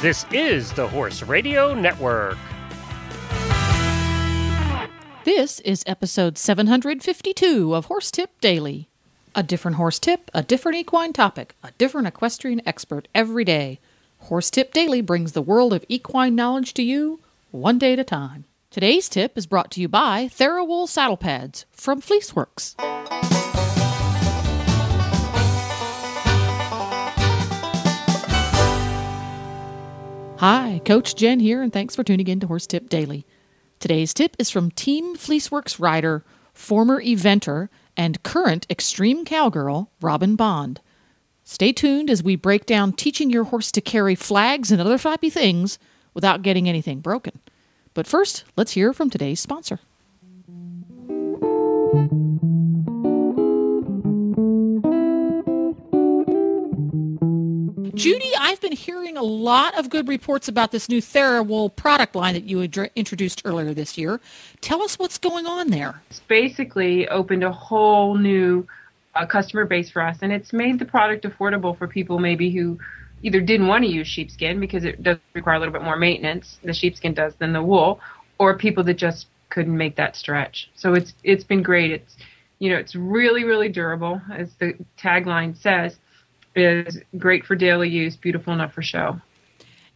This is the Horse Radio Network. This is episode 752 of Horse Tip Daily. A different horse tip, a different equine topic, a different equestrian expert every day. Horse Tip Daily brings the world of equine knowledge to you, one day at a time. Today's tip is brought to you by TheraWool Saddle Pads from Fleeceworks. Hi, Coach Jen here, and thanks for tuning in to Horse Tip Daily. Today's tip is from Team Fleeceworks rider, former eventer, and current extreme cowgirl, Robin Bond. Stay tuned as we break down teaching your horse to carry flags and other flappy things without getting anything broken. But first, let's hear from today's sponsor. Judy, I've been hearing a lot of good reports about this new TheraWool product line that you introduced earlier this year. Tell us what's going on there. It's basically opened a whole new uh, customer base for us, and it's made the product affordable for people maybe who either didn't want to use sheepskin because it does require a little bit more maintenance, the sheepskin does, than the wool, or people that just couldn't make that stretch. So it's it's been great. It's you know it's really really durable, as the tagline says is great for daily use, beautiful enough for show.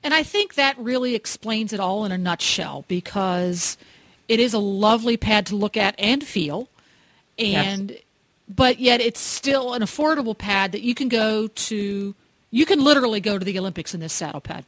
And I think that really explains it all in a nutshell because it is a lovely pad to look at and feel. And yes. but yet it's still an affordable pad that you can go to you can literally go to the Olympics in this saddle pad.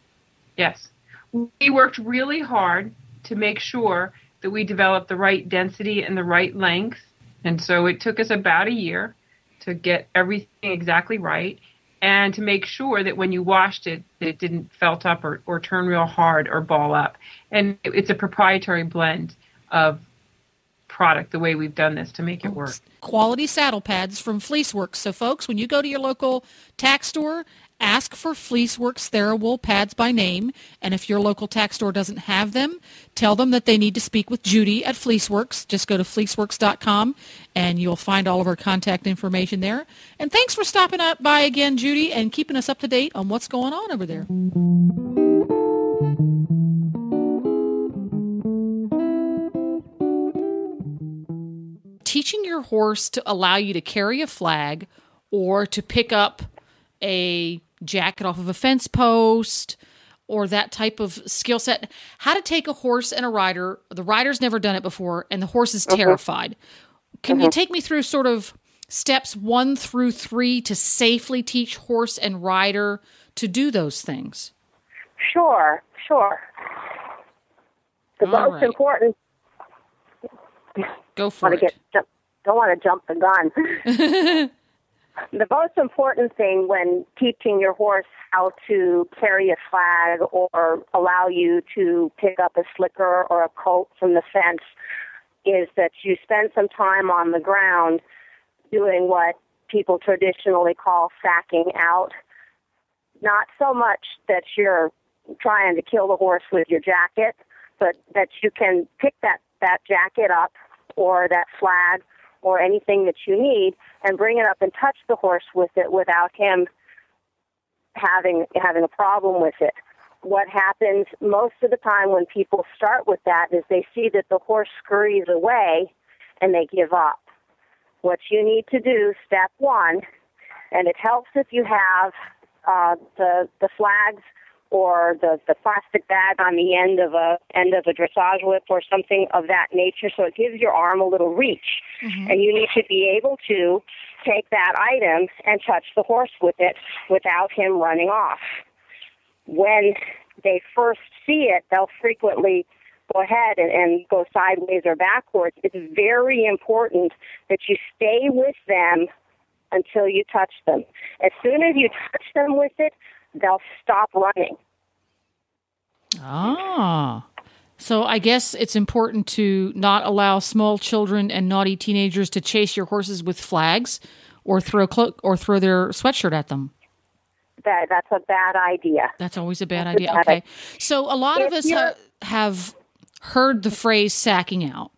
Yes. We worked really hard to make sure that we developed the right density and the right length. And so it took us about a year to get everything exactly right and to make sure that when you washed it, it didn't felt up or, or turn real hard or ball up. And it's a proprietary blend of product the way we've done this to make it work. Quality saddle pads from Fleeceworks. So, folks, when you go to your local tack store, ask for Fleeceworks TheraWool pads by name, and if your local tack store doesn't have them, tell them that they need to speak with Judy at Fleeceworks. Just go to fleeceworks.com and you'll find all of our contact information there. And thanks for stopping up by again, Judy, and keeping us up to date on what's going on over there. Teaching your horse to allow you to carry a flag or to pick up a jacket off of a fence post or that type of skill set. How to take a horse and a rider. The rider's never done it before, and the horse is terrified. Can uh-huh. you take me through sort of steps one through three to safely teach horse and rider to do those things? Sure, sure. The All most right. important. Go for it. Get, don't want to jump the gun. The most important thing when teaching your horse how to carry a flag or allow you to pick up a slicker or a coat from the fence is that you spend some time on the ground doing what people traditionally call sacking out. Not so much that you're trying to kill the horse with your jacket, but that you can pick that, that jacket up or that flag or anything that you need and bring it up and touch the horse with it without him having having a problem with it. What happens most of the time when people start with that is they see that the horse scurries away and they give up. What you need to do, step one, and it helps if you have uh, the the flags or the, the plastic bag on the end of a end of a dressage whip or something of that nature. So it gives your arm a little reach. Mm-hmm. and you need to be able to take that item and touch the horse with it without him running off. When they first see it they'll frequently go ahead and, and go sideways or backwards. It's very important that you stay with them until you touch them as soon as you touch them with it they'll stop running. Ah. So I guess it's important to not allow small children and naughty teenagers to chase your horses with flags or throw cloak or throw their sweatshirt at them. That that's a bad idea. That's always a bad that's idea. A bad okay. Idea. So a lot if of us ha- have heard the phrase sacking out.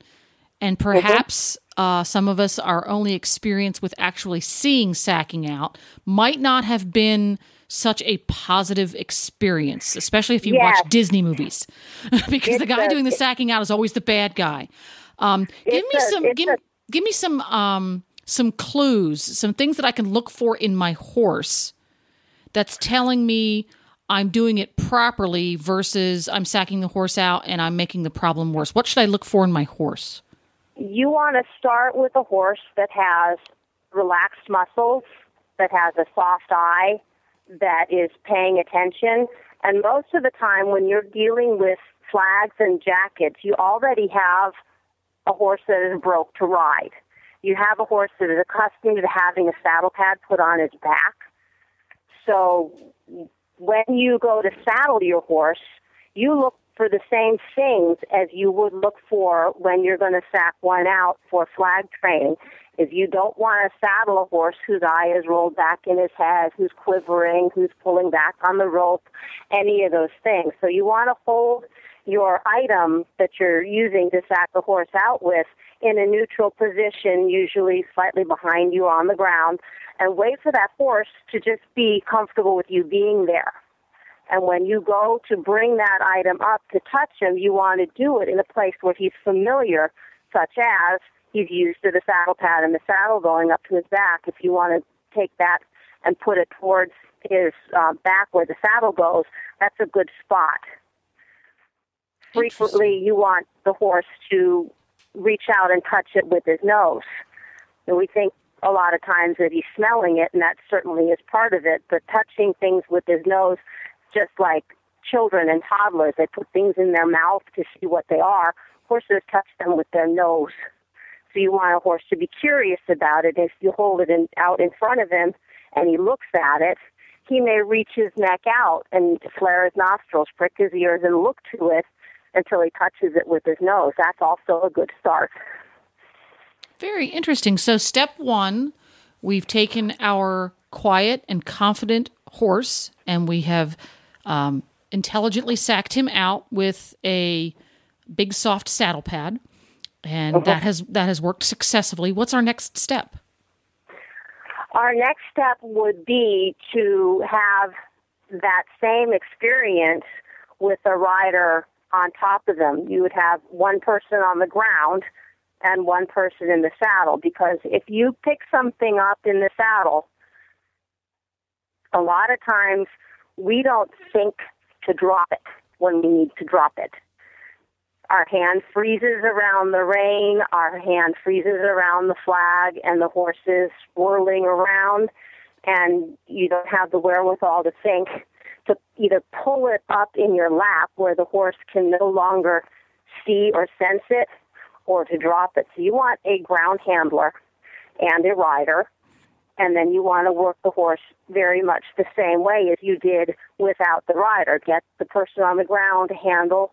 And mm-hmm. perhaps. Uh, some of us, our only experience with actually seeing sacking out might not have been such a positive experience, especially if you Yes. watch Disney movies, because the guy a- doing the sacking out is always the bad guy. Um, give me a- some give, a- give me some um, some clues, some things that I can look for in my horse that's telling me I'm doing it properly versus I'm sacking the horse out and I'm making the problem worse. What should I look for in my horse? You want to start with a horse that has relaxed muscles, that has a soft eye, that is paying attention. And most of the time, when you're dealing with flags and jackets, you already have a horse that is broke to ride. You have a horse that is accustomed to having a saddle pad put on his back. So when you go to saddle your horse, you look for the same things as you would look for when you're going to sack one out for flag training. If you don't want to saddle a horse whose eye is rolled back in his head, who's quivering, who's pulling back on the rope, any of those things. So you want to hold your item that you're using to sack the horse out with in a neutral position, usually slightly behind you on the ground, and wait for that horse to just be comfortable with you being there. And when you go to bring that item up to touch him, you want to do it in a place where he's familiar, such as he's used to the saddle pad and the saddle going up to his back. If you want to take that and put it towards his uh, back where the saddle goes, that's a good spot. Frequently, you want the horse to reach out and touch it with his nose. And we think a lot of times that he's smelling it, and that certainly is part of it, but touching things with his nose just like children and toddlers. They put things in their mouth to see what they are. Horses touch them with their nose. So you want a horse to be curious about it. If you hold it in, out in front of him and he looks at it, he may reach his neck out and flare his nostrils, prick his ears, and look to it until he touches it with his nose. That's also a good start. Very interesting. So, step one, we've taken our quiet and confident horse and we have um, intelligently sacked him out with a big soft saddle pad, and that has that has worked successfully. What's our next step? Our next step would be to have that same experience with a rider on top of them. You would have one person on the ground and one person in the saddle because if you pick something up in the saddle, a lot of times we don't think to drop it when we need to drop it. Our hand freezes around the rein, our hand freezes around the flag, and the horse is whirling around, and you don't have the wherewithal to think to either pull it up in your lap where the horse can no longer see or sense it, or to drop it. So you want a ground handler and a rider and then you want to work the horse very much the same way as you did without the rider. Get the person on the ground to handle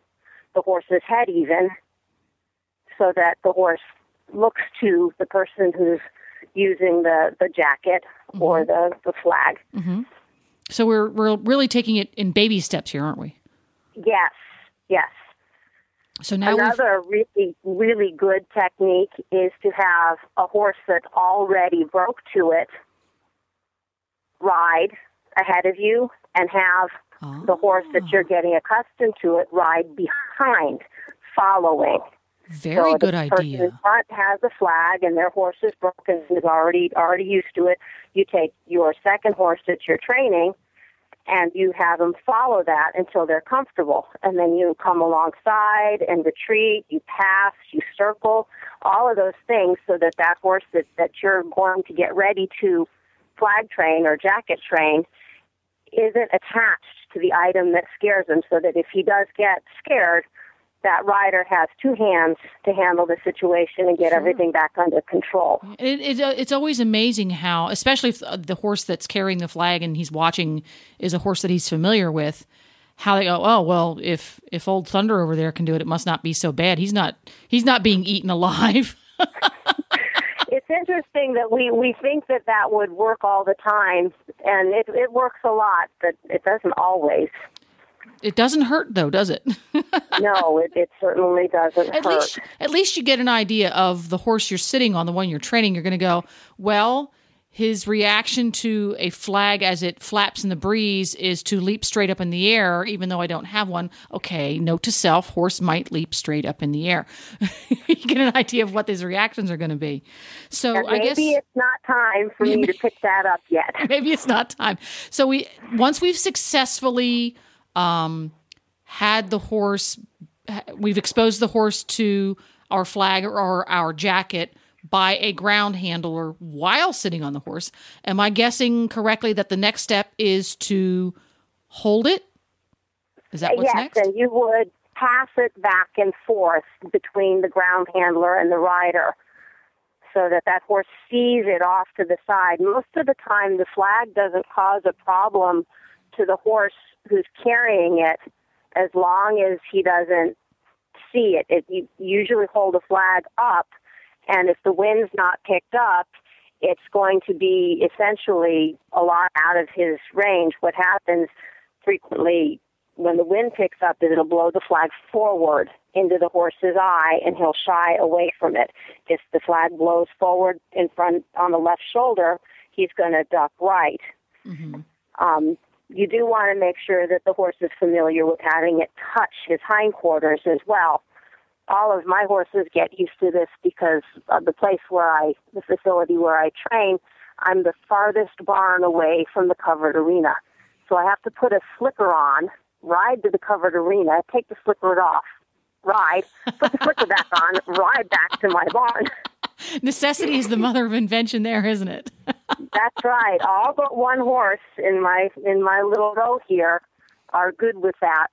the horse's head even so that the horse looks to the person who's using the, the jacket or mm-hmm. the, the flag. Mm-hmm. So we're we're really taking it in baby steps here, aren't we? Yes, yes. So now we've Another really, really good technique is to have a horse that's already broke to it ride ahead of you and have the horse that you're ah. getting accustomed to it ride behind, following. very so good person in idea. front has a flag and their horse is broken and is already already used to it. You take your second horse that you're training and you have them follow that until they're comfortable. And then you come alongside and retreat, you pass, you circle, all of those things so that that horse that, that you're going to get ready to flag train or jacket train isn't attached to the item that scares him so that if he does get scared, that rider has two hands to handle the situation and get everything back under control. It, it, uh, it's always amazing how, especially if uh, the horse that's carrying the flag and he's watching is a horse that he's familiar with, how they go, oh well, if if old Thunder over there can do it, it must not be so bad. He's not he's not being eaten alive. It's interesting that we, we think that that would work all the time, and it, it works a lot, but it doesn't always. It doesn't hurt though, does it? No, it, it certainly doesn't at hurt. least at least you get an idea of the horse you're sitting on, the one you're training. You're going to go, well, his reaction to a flag as it flaps in the breeze is to leap straight up in the air, even though I don't have one. Okay, note to self horse might leap straight up in the air. you get an idea of what these reactions are going to be. So And I guess maybe it's not time for me to pick that up yet. maybe it's not time. So we once we've successfully um, had the horse, we've exposed the horse to our flag or our jacket by a ground handler while sitting on the horse. Am I guessing correctly that the next step is to hold it? Is that what's yes, next? and you would pass it back and forth between the ground handler and the rider so that that horse sees it off to the side. Most of the time, the flag doesn't cause a problem to the horse who's carrying it as long as he doesn't see it. it you usually hold a flag up, and if the wind's not picked up, it's going to be essentially a lot out of his range. What happens frequently when the wind picks up is it'll blow the flag forward into the horse's eye and he'll shy away from it. If the flag blows forward in front on the left shoulder, he's going to duck right. Mm-hmm. Um, you do want to make sure that the horse is familiar with having it touch his hindquarters as well. All of my horses get used to this because of the place where I, the facility where I train, I'm the farthest barn away from the covered arena. So I have to put a slicker on, ride to the covered arena, take the slicker off, ride, put the slicker back on, ride back to my barn. Necessity is the mother of invention, there, isn't it? That's right. All but one horse in my in my little row here are good with that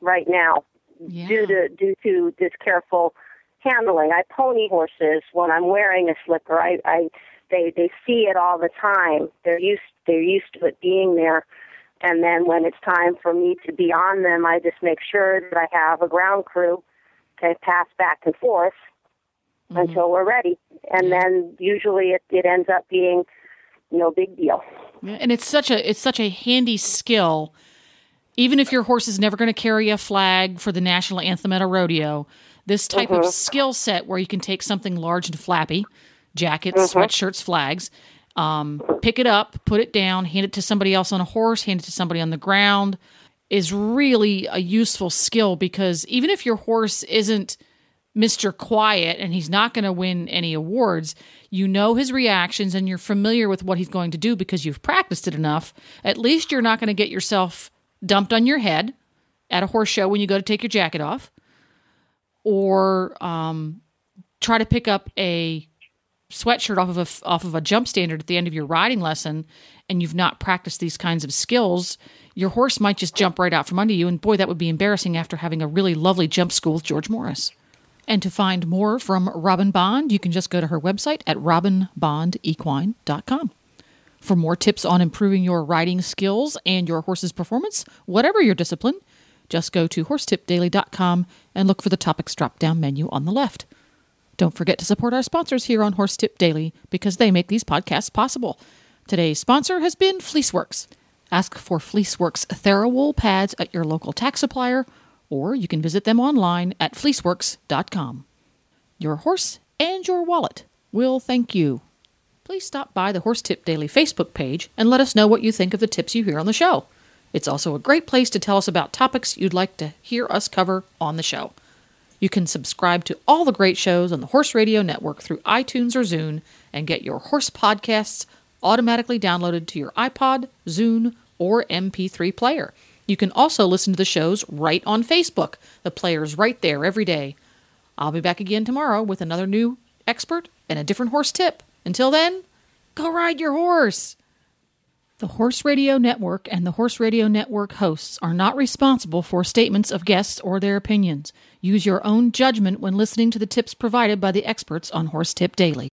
right now, Yeah. due to due to this careful handling. I pony horses when I'm wearing a slipper. I, I they they see it all the time. They're used they're used to it being there. And then when it's time for me to be on them, I just make sure that I have a ground crew to pass back and forth Mm-hmm. until we're ready. And then usually it, it ends up being no big deal. Yeah, and it's such a it's such a handy skill. Even if your horse is never going to carry a flag for the national anthem at a rodeo, this type of mm-hmm. skill set where you can take something large and flappy, jackets, mm-hmm. sweatshirts, flags, um, pick it up, put it down, hand it to somebody else on a horse, hand it to somebody on the ground, is really a useful skill because even if your horse isn't Mr. Quiet and he's not going to win any awards, you know his reactions and you're familiar with what he's going to do because you've practiced it enough. At least you're not going to get yourself dumped on your head at a horse show when you go to take your jacket off or um, try to pick up a sweatshirt off of a off of a jump standard at the end of your riding lesson and you've not practiced these kinds of skills your horse might just jump right out from under you and boy that would be embarrassing after having a really lovely jump school with george morris and to find more from robin bond you can just go to her website at robinbondequine.com for more tips on improving your riding skills and your horse's performance whatever your discipline just go to horsetipdaily.com and look for the topics drop down menu on the left don't forget to support our sponsors here on Horse Tip Daily because they make these podcasts possible. Today's sponsor has been Fleeceworks. Ask for Fleeceworks TheraWool pads at your local tax supplier, or you can visit them online at fleeceworks.com. Your horse and your wallet will thank you. Please stop by the Horse Tip Daily Facebook page and let us know what you think of the tips you hear on the show. It's also a great place to tell us about topics you'd like to hear us cover on the show. You can subscribe to all the great shows on the Horse Radio Network through iTunes or Zune and get your horse podcasts automatically downloaded to your iPod, Zune, or MP3 player. You can also listen to the shows right on Facebook. The player's right there every day. I'll be back again tomorrow with another new expert and a different horse tip. Until then, go ride your horse. The Horse Radio Network and the Horse Radio Network hosts are not responsible for statements of guests or their opinions. Use your own judgment when listening to the tips provided by the experts on Horse Tip Daily.